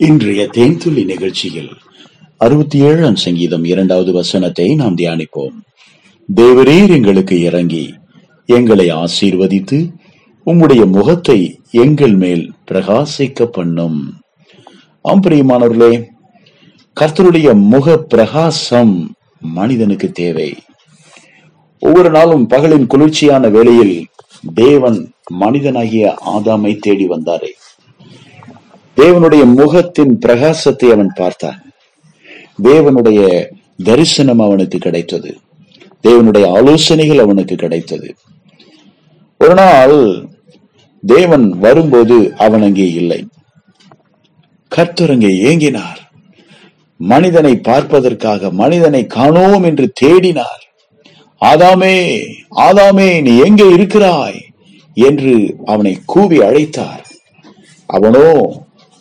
இன்றைய தேன்துள்ளி நிகழ்ச்சியில் அறுபத்தி ஏழாம் சங்கீதம் இரண்டாவது வசனத்தை நாம் தியானிப்போம். தேவரீர் எங்களுக்கு இறங்கி எங்களை ஆசீர்வதித்து உம்முடைய முகத்தை எங்கள் மேல் பிரகாசிக்க பண்ணும். ஆம் பிரியமானவர்களே கர்த்தருடைய முக பிரகாசம் மனிதனுக்கு தேவை. ஒவ்வொரு நாளும் பகலின் குளிர்ச்சியான வேளையில் தேவன் மனிதனாகிய ஆதாமை தேடி வந்தாரே. தேவனுடைய முகத்தின் பிரகாசத்தை அவன் பார்த்தான். தேவனுடைய தரிசனம் அவனுக்கு கிடைத்தது. தேவனுடைய ஆலோசனைகள் அவனுக்கு கிடைத்தது. ஒரு நாள் தேவன் வரும்போது அவன் அங்கே இல்லை. கர்த்தர் அங்கே ஏங்கினார். மனிதனை பார்ப்பதற்காக மனிதனை காணோம் என்று தேடினார். ஆதாமே ஆதாமே நீ எங்கே இருக்கிறாய்? என்று அவனை கூவி அழைத்தார். அவனோ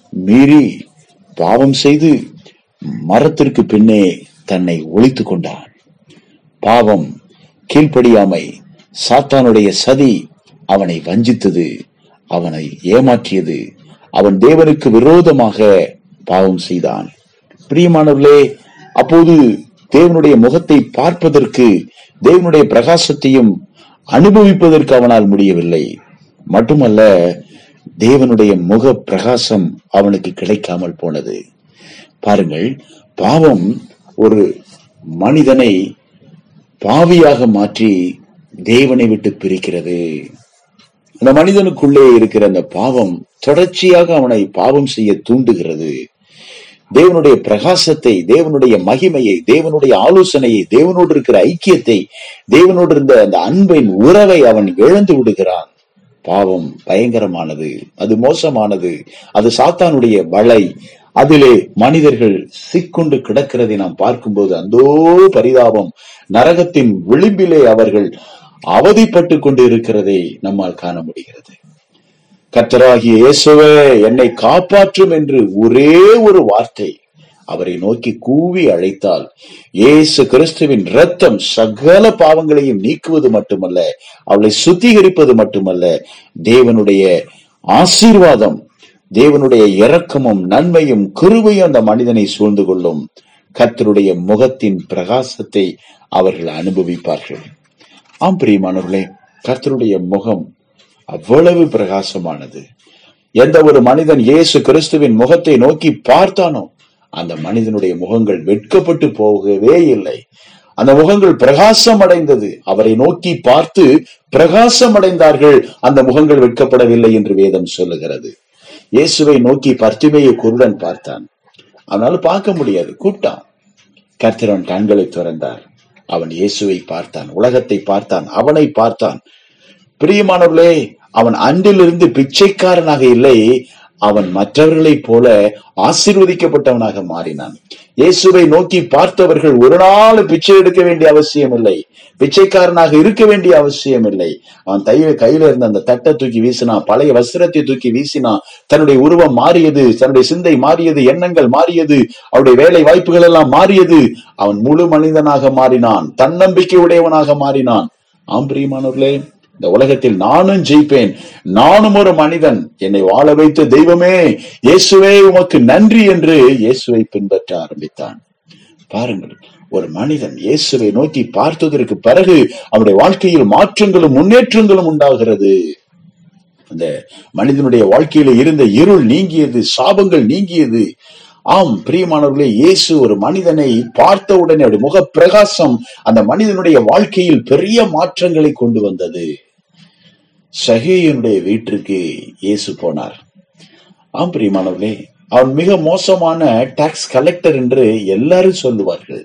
மீறி பாவம் செய்து மரத்திற்கு பின்னே தன்னை ஒழித்துக் கொண்டான். பாவம் கீழ்ப்படியாமை சாத்தானுடைய சதி அவனை வஞ்சித்தது அவனை ஏமாற்றியது அவன் தேவனுக்கு விரோதமாக பாவம் செய்தான். பிரியமானவர்களே அப்போது தேவனுடைய முகத்தை பார்ப்பதற்கு தேவனுடைய பிரகாசத்தையும் அனுபவிப்பதற்கு அவனால் முடியவில்லை. மட்டுமல்ல தேவனுடைய முக பிரகாசம் அவனுக்கு கிடைக்காமல் போனது. பாருங்கள் பாவம் ஒரு மனிதனை பாவியாக மாற்றி தேவனை விட்டு பிரிக்கிறது. அந்த மனிதனுக்குள்ளே இருக்கிற அந்த பாவம் தொடர்ச்சியாக அவனை பாவம் செய்ய தூண்டுகிறது. தேவனுடைய பிரகாசத்தை தேவனுடைய மகிமையை தேவனுடைய ஆலோசனையை தேவனோடு இருக்கிற ஐக்கியத்தை தேவனோடு இருந்த அந்த அன்பின் உறவை அவன் இழந்து விடுகிறான். பாவம் பயங்கரமானது அது மோசமானது அது சாத்தானுடைய வலை. அதிலே மனிதர்கள் சிக்குண்டு கிடக்கிறதை நாம் பார்க்கும்போது அந்தோ பரிதாபம். நரகத்தின் விளிம்பிலே அவர்கள் அவதிப்பட்டு கொண்டு இருக்கிறதை நம்மால் காண முடிகிறது. கத்தராகிய இயேசுவே என்னை காப்பாற்றும் என்று ஒரே ஒரு வார்த்தை. அவரை நோக்கி கூவி அழைத்தால் இயேசு கிறிஸ்துவின் ரத்தம் சகல பாவங்களையும் நீக்குவது மட்டுமல்ல அவளை சுத்திகரிப்பது மட்டுமல்ல தேவனுடைய ஆசீர்வாதம் தேவனுடைய இரக்கமும் நன்மையும் கிருவையும் அந்த மனிதனை சூழ்ந்து கொள்ளும். கர்த்தருடைய முகத்தின் பிரகாசத்தை அவர்கள் அனுபவிப்பார்கள். ஆம் பிரியமானவர்களே கர்த்தருடைய முகம் அவ்வளவு பிரகாசமானது. எந்த ஒரு மனிதன் இயேசு கிறிஸ்துவின் முகத்தை நோக்கி பார்த்தானோ அந்த மனிதனுடைய முகங்கள் வெட்கப்பட்டு போகவே இல்லை. அந்த முகங்கள் பிரகாசம் அடைந்தது அவரை நோக்கி பார்த்து பிரகாசம் அடைந்தார்கள் அந்த முகங்கள் வெட்கப்படவில்லை என்று வேதம் சொல்லுகிறது. இயேசுவை நோக்கி பர்த்திமையை குருடன் பார்த்தான். அவனால பார்க்க முடியாது கூப்பிட்டான். கர்த்தரன் கண்களை திறந்தார். அவன் இயேசுவை பார்த்தான் உலகத்தை பார்த்தான் அவனை பார்த்தான். பிரியமானவர்களே அவன் அன்றிலிருந்து பிச்சைக்காரனாக இல்லை அவன் மற்றவர்களைப் போல ஆசீர்வதிக்கப்பட்டவனாக மாறினான். இயேசுவை நோக்கி பார்த்தவர்கள் ஒரு நாள் பிச்சை எடுக்க வேண்டிய அவசியம் இல்லை பிச்சைக்காரனாக இருக்க வேண்டிய அவசியம் இல்லை அவன் தைய கையில இருந்த அந்த தட்டை தூக்கி வீசினான் பழைய வஸ்திரத்தை தூக்கி வீசினான் தன்னுடைய உருவம் மாறியது தன்னுடைய சிந்தை மாறியது எண்ணங்கள் மாறியது அவருடைய வேலை வாய்ப்புகள் எல்லாம் மாறியது. அவன் முழு மனிதனாக மாறினான். தன்னம்பிக்கை உடையவனாக மாறினான். ஆம் பிரியமானவர்களே இந்த உலகத்தில் நானும் ஜெயிப்பேன். நானும் ஒரு மனிதன். என்னை வாழ வைத்த தெய்வமே இயேசுவே உமக்கு நன்றி என்று இயேசுவை பின்பற்ற ஆரம்பித்தான். பாருங்கள் ஒரு மனிதன் இயேசுவை நோக்கி பார்த்ததற்கு பிறகு அவருடைய வாழ்க்கையில் மாற்றங்களும் முன்னேற்றங்களும் உண்டாகிறது. அந்த மனிதனுடைய வாழ்க்கையில இருந்த இருள் நீங்கியது சாபங்கள் நீங்கியது. ஆம் பிரியமானவர்களே இயேசு ஒரு மனிதனை பார்த்த உடனே அவருடைய முக பிரகாசம் அந்த மனிதனுடைய வாழ்க்கையில் பெரிய மாற்றங்களை கொண்டு வந்தது. சகேயனுடைய வீட்டிற்கு இயேசு போனார். ஆம் பிரியமானவர்களே அவன் மிக மோசமான டாக்ஸ் கலெக்டர் என்று எல்லாரும் சொல்லுவார்கள்.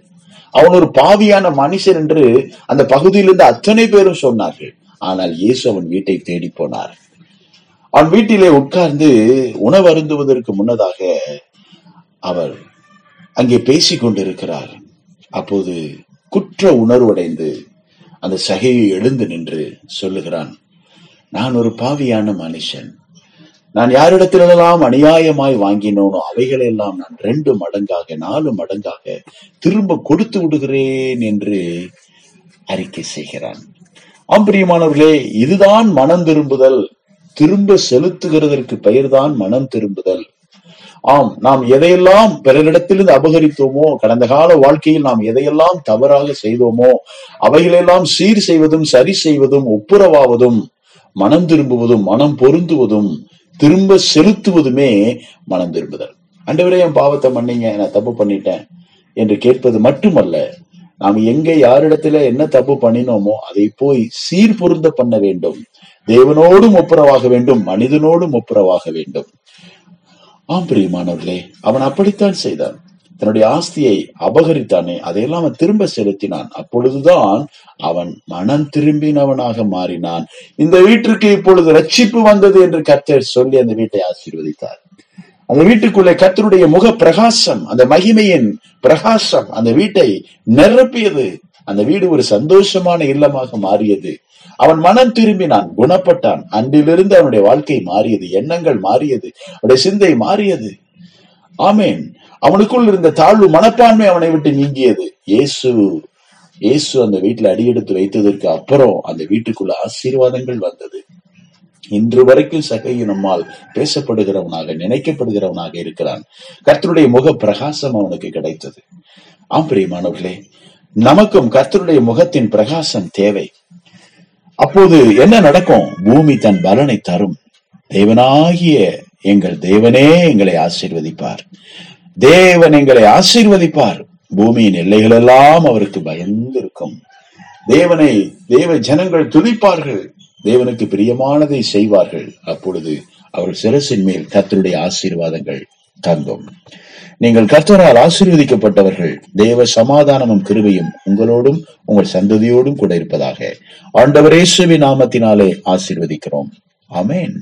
அவன் ஒரு பாவியான மனுஷன் என்று அந்த பகுதியிலிருந்து அத்தனை பேரும் சொன்னார்கள். ஆனால் இயேசு அவன் வீட்டை தேடி போனார். அவன் வீட்டிலே உட்கார்ந்து உணவு அருந்துவதற்கு முன்னதாக அவர் அங்கே பேசிக் கொண்டிருக்கிறார். அப்போது குற்ற உணர்வடைந்து அந்த சகையை எழுந்து நின்று சொல்லுகிறான் நான் ஒரு பாவியான மனுஷன். நான் யாரிடத்திலெல்லாம் அநியாயமாய் வாங்கினோனோ அவைகளெல்லாம் நான் ரெண்டு மடங்காக நாலு மடங்காக திரும்ப கொடுத்து விடுகிறேன் என்று அறிக்கை செய்கிறான். ஆம்பிரியமானவர்களே இதுதான் மனம் திரும்புதல். திரும்ப செலுத்துகிறதற்கு பெயர்தான் மனம் திரும்புதல். ஆம் நாம் எதையெல்லாம் பிறரிடத்திலிருந்து அபகரித்தோமோ கடந்த கால வாழ்க்கையில் நாம் எதையெல்லாம் தவறாக செய்தோமோ அவைகளெல்லாம் சீர் செய்வதும் சரி செய்வதும் ஒப்புரவாவதும் மனம் திரும்புவதும் மனம் பொருந்துவதும் திரும்ப செலுத்துவதுமே மனம் திரும்புதல். அண்டவரே என் பாவத்தை மன்னிங்க நான் தப்பு பண்ணிட்டேன் என்று கேட்பது மட்டுமல்ல நாம் எங்க யாரிடத்துல என்ன தப்பு பண்ணினோமோ அதை போய் சீர் பொருந்த பண்ண வேண்டும். தேவனோடும் ஒப்புரவாக வேண்டும் மனிதனோடும் ஒப்புரவாக வேண்டும். ஆம் பிரியமானவர்களே அவன் அப்படித்தான் செய்தான். தன்னுடைய ஆஸ்தியை அபகரித்தானே அதையெல்லாம் அவன் திரும்ப செலுத்தினான். அப்பொழுதுதான் அவன் மனம் திரும்பினவனாக மாறினான். இந்த வீட்டிற்கு இப்பொழுது ரட்சிப்பு வந்தது என்று கர்த்தர் சொல்லி அந்த வீட்டை ஆசீர்வதித்தார். அந்த வீட்டுக்குள்ளே கத்தருடைய முக பிரகாசம் அந்த மகிமையின் பிரகாசம் அந்த வீட்டை நிரப்பியது. அந்த வீடு ஒரு சந்தோஷமான இல்லமாக மாறியது. அவன் மனம் திரும்பினான் குணப்பட்டான். அன்றிலிருந்து அவனுடைய வாழ்க்கை மாறியது எண்ணங்கள் மாறியது அவனுடைய சிந்தை மாறியது. ஆமேன். அவனுக்குள் இருந்த தாழ்வு மனப்பான்மை அவனை விட்டு நீங்கியது. இயேசு இயேசு அந்த வீட்டுல அடியெடுத்து வைத்ததற்கு அப்புறம் அந்த வீட்டுக்குள்ள ஆசீர்வாதங்கள் வந்தது. இன்று வரைக்கும் சகையும் நம்மால் பேசப்படுகிறவனாக நினைக்கப்படுகிறவனாக இருக்கிறான். கர்த்தருடைய முக பிரகாசம் அவனுக்கு கிடைத்தது. ஆம் பிரியமானவர்களே நமக்கும் கர்த்தருடைய முகத்தின் பிரகாசம் தேவை. அப்போது என்ன நடக்கும்? பூமி தன் பலனை தரும். தேவனாகிய எங்கள் தேவனே எங்களை ஆசீர்வதிப்பார். தேவன் எங்களை ஆசீர்வதிப்பார். பூமியின் எல்லைகள் எல்லாம் அவருக்கு பயந்து இருக்கும் தேவனை தேவ ஜனங்கள் துதிப்பார்கள். தேவனுக்கு பிரியமானதை செய்வார்கள். அப்பொழுது அவர் சிரசின் மேல் கத்தருடைய ஆசீர்வாதங்கள் தங்கும். நீங்கள் கர்த்தரால் ஆசீர்வதிக்கப்பட்டவர்கள். தேவ சமாதானமும் கிருபையும் உங்களோடும் உங்கள் சந்ததியோடும் கூட இருப்பதாக. ஆண்டவரேசுவி நாமத்தினாலே ஆசீர்வதிக்கிறோம். அமேன்